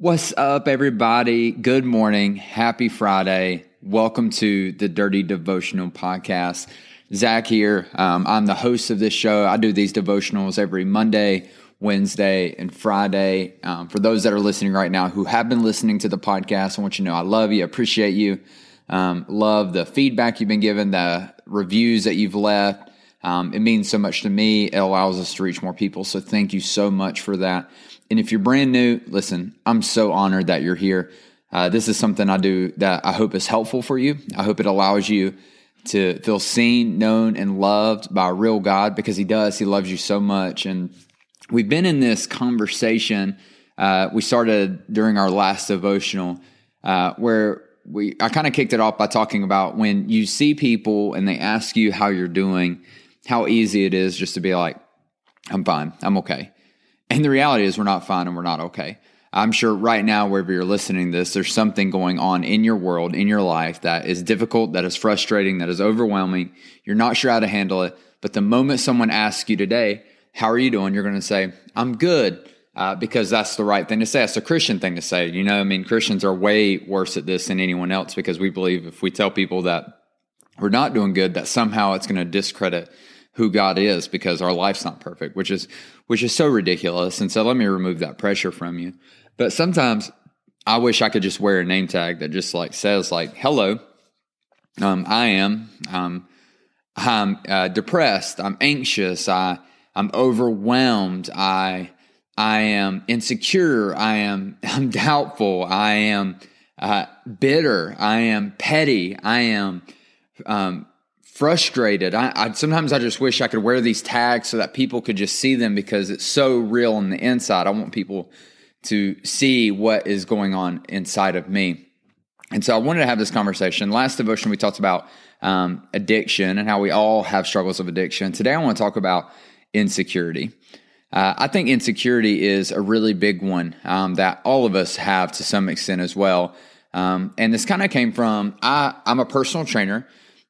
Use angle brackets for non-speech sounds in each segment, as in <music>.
What's up, everybody? Good morning. Happy Friday. Welcome to the Dirty Devotional Podcast. Zach here. Um, I'm the host of this show. I do these devotionals every Monday, Wednesday, and Friday. Um, for those that are listening right now who have been listening to the podcast, I want you to know I love you, appreciate you, um, love the feedback you've been given, the reviews that you've left. Um, it means so much to me. It allows us to reach more people. So thank you so much for that. And if you're brand new, listen, I'm so honored that you're here. Uh, this is something I do that I hope is helpful for you. I hope it allows you to feel seen, known, and loved by a real God because He does. He loves you so much. And we've been in this conversation. Uh, we started during our last devotional uh, where we I kind of kicked it off by talking about when you see people and they ask you how you're doing, how easy it is just to be like, I'm fine, I'm okay. And the reality is, we're not fine and we're not okay. I'm sure right now, wherever you're listening to this, there's something going on in your world, in your life that is difficult, that is frustrating, that is overwhelming. You're not sure how to handle it. But the moment someone asks you today, How are you doing? you're going to say, I'm good. Uh, because that's the right thing to say. It's a Christian thing to say. You know, I mean, Christians are way worse at this than anyone else because we believe if we tell people that we're not doing good, that somehow it's going to discredit who God is because our life's not perfect, which is which is so ridiculous. And so let me remove that pressure from you. But sometimes I wish I could just wear a name tag that just like says like, "Hello, um, I am um, I'm uh, depressed. I'm anxious. I I'm overwhelmed. I I am insecure. I am <laughs> I'm doubtful. I am uh, bitter. I am petty. I am um, frustrated. I, I, sometimes I just wish I could wear these tags so that people could just see them because it's so real on the inside. I want people to see what is going on inside of me. And so I wanted to have this conversation. Last devotion we talked about um, addiction and how we all have struggles of addiction. Today I want to talk about insecurity. Uh, I think insecurity is a really big one um, that all of us have to some extent as well. Um, and this kind of came from I, I'm a personal trainer.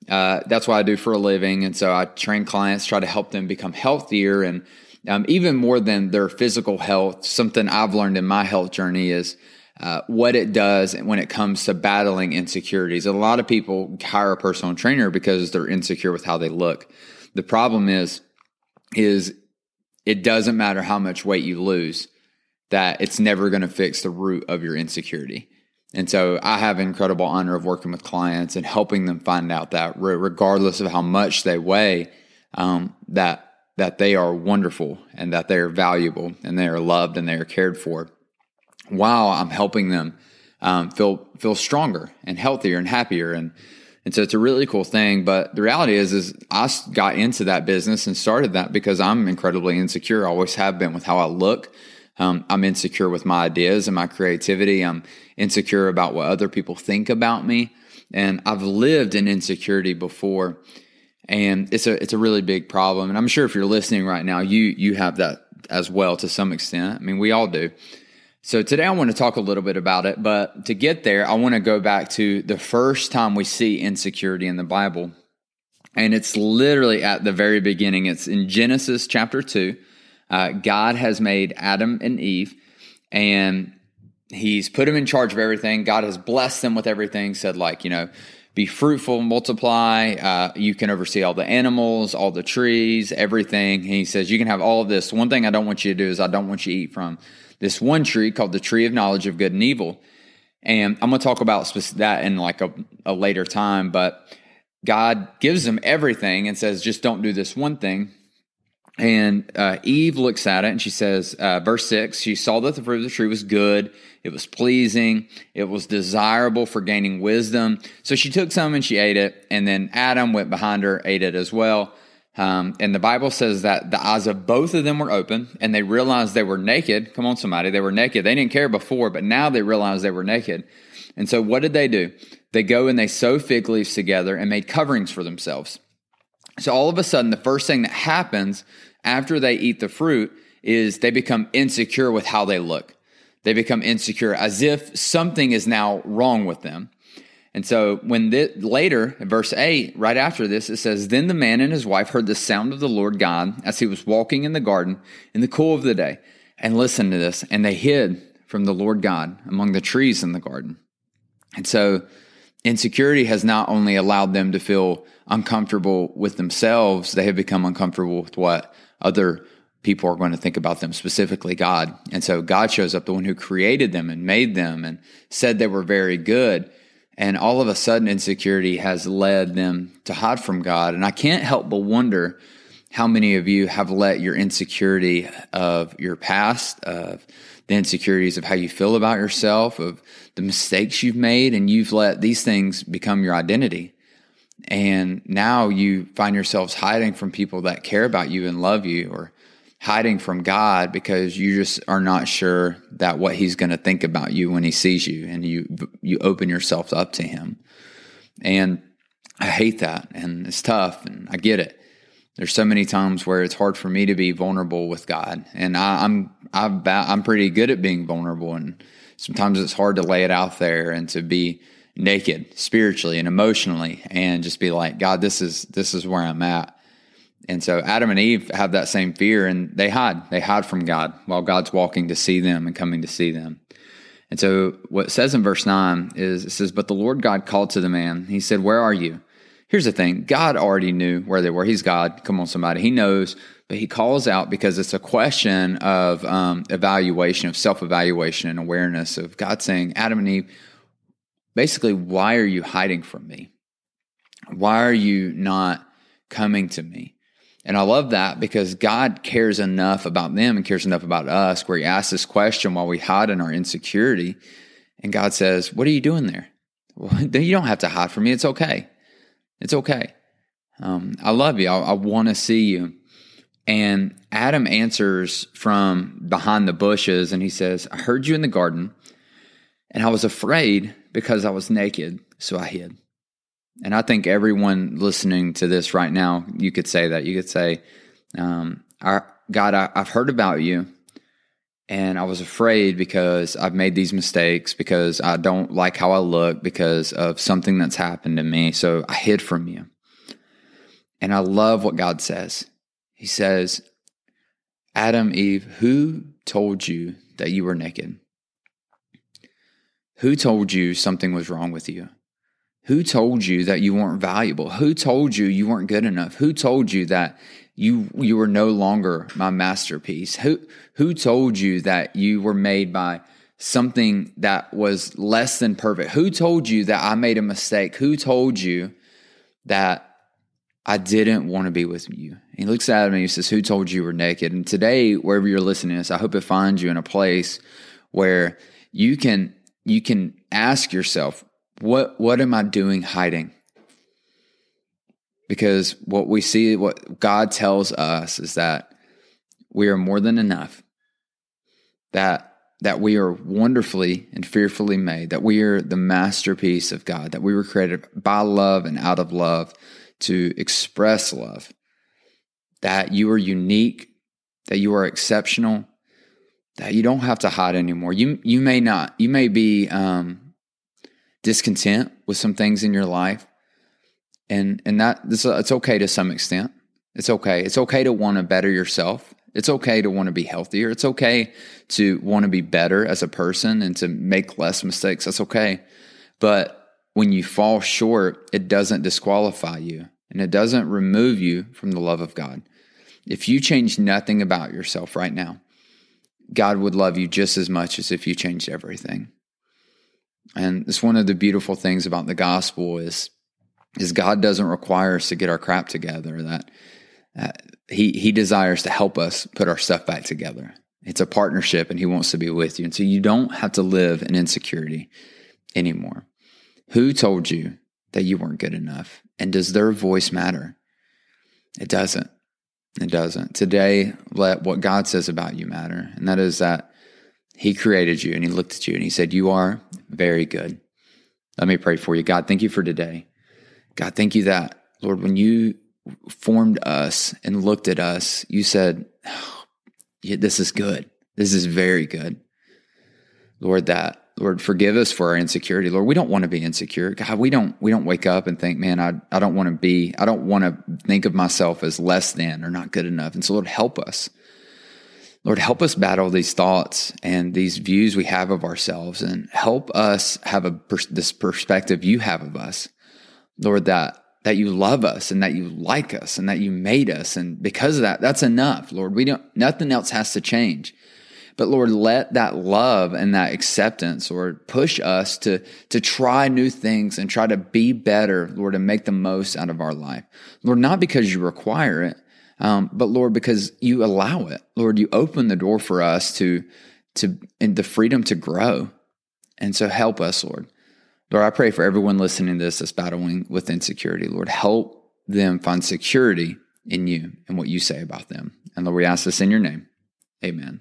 Uh, that's what I do for a living. And so I train clients, try to help them become healthier. And um, even more than their physical health, something I've learned in my health journey is uh, what it does when it comes to battling insecurities. A lot of people hire a personal trainer because they're insecure with how they look. The problem is, is it doesn't matter how much weight you lose, that it's never going to fix the root of your insecurity. And so I have incredible honor of working with clients and helping them find out that regardless of how much they weigh, um, that that they are wonderful and that they are valuable and they are loved and they are cared for. While I'm helping them um, feel feel stronger and healthier and happier and and so it's a really cool thing. But the reality is, is I got into that business and started that because I'm incredibly insecure. I always have been with how I look um, I'm insecure with my ideas and my creativity. I'm insecure about what other people think about me. And I've lived in insecurity before. And it's a it's a really big problem. And I'm sure if you're listening right now, you you have that as well to some extent. I mean, we all do. So today I want to talk a little bit about it, but to get there, I want to go back to the first time we see insecurity in the Bible. And it's literally at the very beginning. It's in Genesis chapter 2. Uh, God has made Adam and Eve, and He's put them in charge of everything. God has blessed them with everything. Said like you know, be fruitful, multiply. Uh, you can oversee all the animals, all the trees, everything. He says you can have all of this. One thing I don't want you to do is I don't want you to eat from this one tree called the tree of knowledge of good and evil. And I'm going to talk about that in like a, a later time, but God gives them everything and says, just don't do this one thing. And uh, Eve looks at it and she says, uh, verse 6, she saw that the fruit of the tree was good, it was pleasing, it was desirable for gaining wisdom. So she took some and she ate it. And then Adam went behind her, ate it as well. Um, and the Bible says that the eyes of both of them were open and they realized they were naked. Come on, somebody. They were naked. They didn't care before, but now they realized they were naked. And so what did they do? They go and they sew fig leaves together and made coverings for themselves. So all of a sudden, the first thing that happens after they eat the fruit is they become insecure with how they look. They become insecure as if something is now wrong with them. And so when the, later, verse 8, right after this, it says, Then the man and his wife heard the sound of the Lord God as he was walking in the garden in the cool of the day. And listen to this, and they hid from the Lord God among the trees in the garden. And so insecurity has not only allowed them to feel uncomfortable with themselves, they have become uncomfortable with what other people are going to think about them, specifically God. And so God shows up, the one who created them and made them and said they were very good. And all of a sudden, insecurity has led them to hide from God. And I can't help but wonder how many of you have let your insecurity of your past, of the insecurities of how you feel about yourself, of the mistakes you've made, and you've let these things become your identity. And now you find yourselves hiding from people that care about you and love you, or hiding from God because you just are not sure that what he's going to think about you when he sees you and you you open yourself up to him. And I hate that and it's tough and I get it. There's so many times where it's hard for me to be vulnerable with God and I, I'm I'm I'm pretty good at being vulnerable and sometimes it's hard to lay it out there and to be naked spiritually and emotionally and just be like God this is this is where I'm at and so Adam and Eve have that same fear and they hide. They hide from God while God's walking to see them and coming to see them. And so what it says in verse 9 is it says, But the Lord God called to the man. He said, Where are you? Here's the thing God already knew where they were. He's God. Come on, somebody. He knows, but he calls out because it's a question of um, evaluation, of self evaluation and awareness of God saying, Adam and Eve, basically, why are you hiding from me? Why are you not coming to me? And I love that because God cares enough about them and cares enough about us where he asks this question while we hide in our insecurity. And God says, What are you doing there? Well, <laughs> you don't have to hide from me. It's okay. It's okay. Um, I love you. I, I want to see you. And Adam answers from behind the bushes and he says, I heard you in the garden and I was afraid because I was naked, so I hid. And I think everyone listening to this right now, you could say that. You could say, um, God, I, I've heard about you and I was afraid because I've made these mistakes, because I don't like how I look, because of something that's happened to me. So I hid from you. And I love what God says. He says, Adam, Eve, who told you that you were naked? Who told you something was wrong with you? Who told you that you weren't valuable? Who told you you weren't good enough? Who told you that you you were no longer my masterpiece? Who who told you that you were made by something that was less than perfect? Who told you that I made a mistake? Who told you that I didn't want to be with you? he looks at me and he says, Who told you you were naked? And today, wherever you're listening to this, I hope it finds you in a place where you can you can ask yourself, what what am I doing hiding? Because what we see, what God tells us is that we are more than enough. That that we are wonderfully and fearfully made, that we are the masterpiece of God, that we were created by love and out of love to express love, that you are unique, that you are exceptional, that you don't have to hide anymore. You you may not, you may be um, discontent with some things in your life, and and that this, it's okay to some extent. It's okay. It's okay to want to better yourself. It's okay to want to be healthier. It's okay to want to be better as a person and to make less mistakes. That's okay. But when you fall short, it doesn't disqualify you and it doesn't remove you from the love of God. If you change nothing about yourself right now, God would love you just as much as if you changed everything. And it's one of the beautiful things about the gospel is is God doesn't require us to get our crap together. That uh, he he desires to help us put our stuff back together. It's a partnership, and He wants to be with you. And so you don't have to live in insecurity anymore. Who told you that you weren't good enough? And does their voice matter? It doesn't. It doesn't. Today, let what God says about you matter. And that is that He created you and He looked at you and He said, You are very good. Let me pray for you. God, thank you for today. God, thank you that, Lord, when you formed us and looked at us, you said, oh, This is good. This is very good. Lord, that Lord, forgive us for our insecurity. Lord, we don't want to be insecure. God, we don't we don't wake up and think, man, I, I don't want to be, I don't want to think of myself as less than or not good enough. And so, Lord, help us. Lord, help us battle these thoughts and these views we have of ourselves and help us have a this perspective you have of us. Lord, that that you love us and that you like us and that you made us. And because of that, that's enough, Lord. We don't, nothing else has to change. But Lord, let that love and that acceptance, Lord, push us to, to try new things and try to be better, Lord, and make the most out of our life. Lord, not because you require it, um, but Lord, because you allow it. Lord, you open the door for us to, to, and the freedom to grow. And so help us, Lord. Lord, I pray for everyone listening to this that's battling with insecurity. Lord, help them find security in you and what you say about them. And Lord, we ask this in your name. Amen.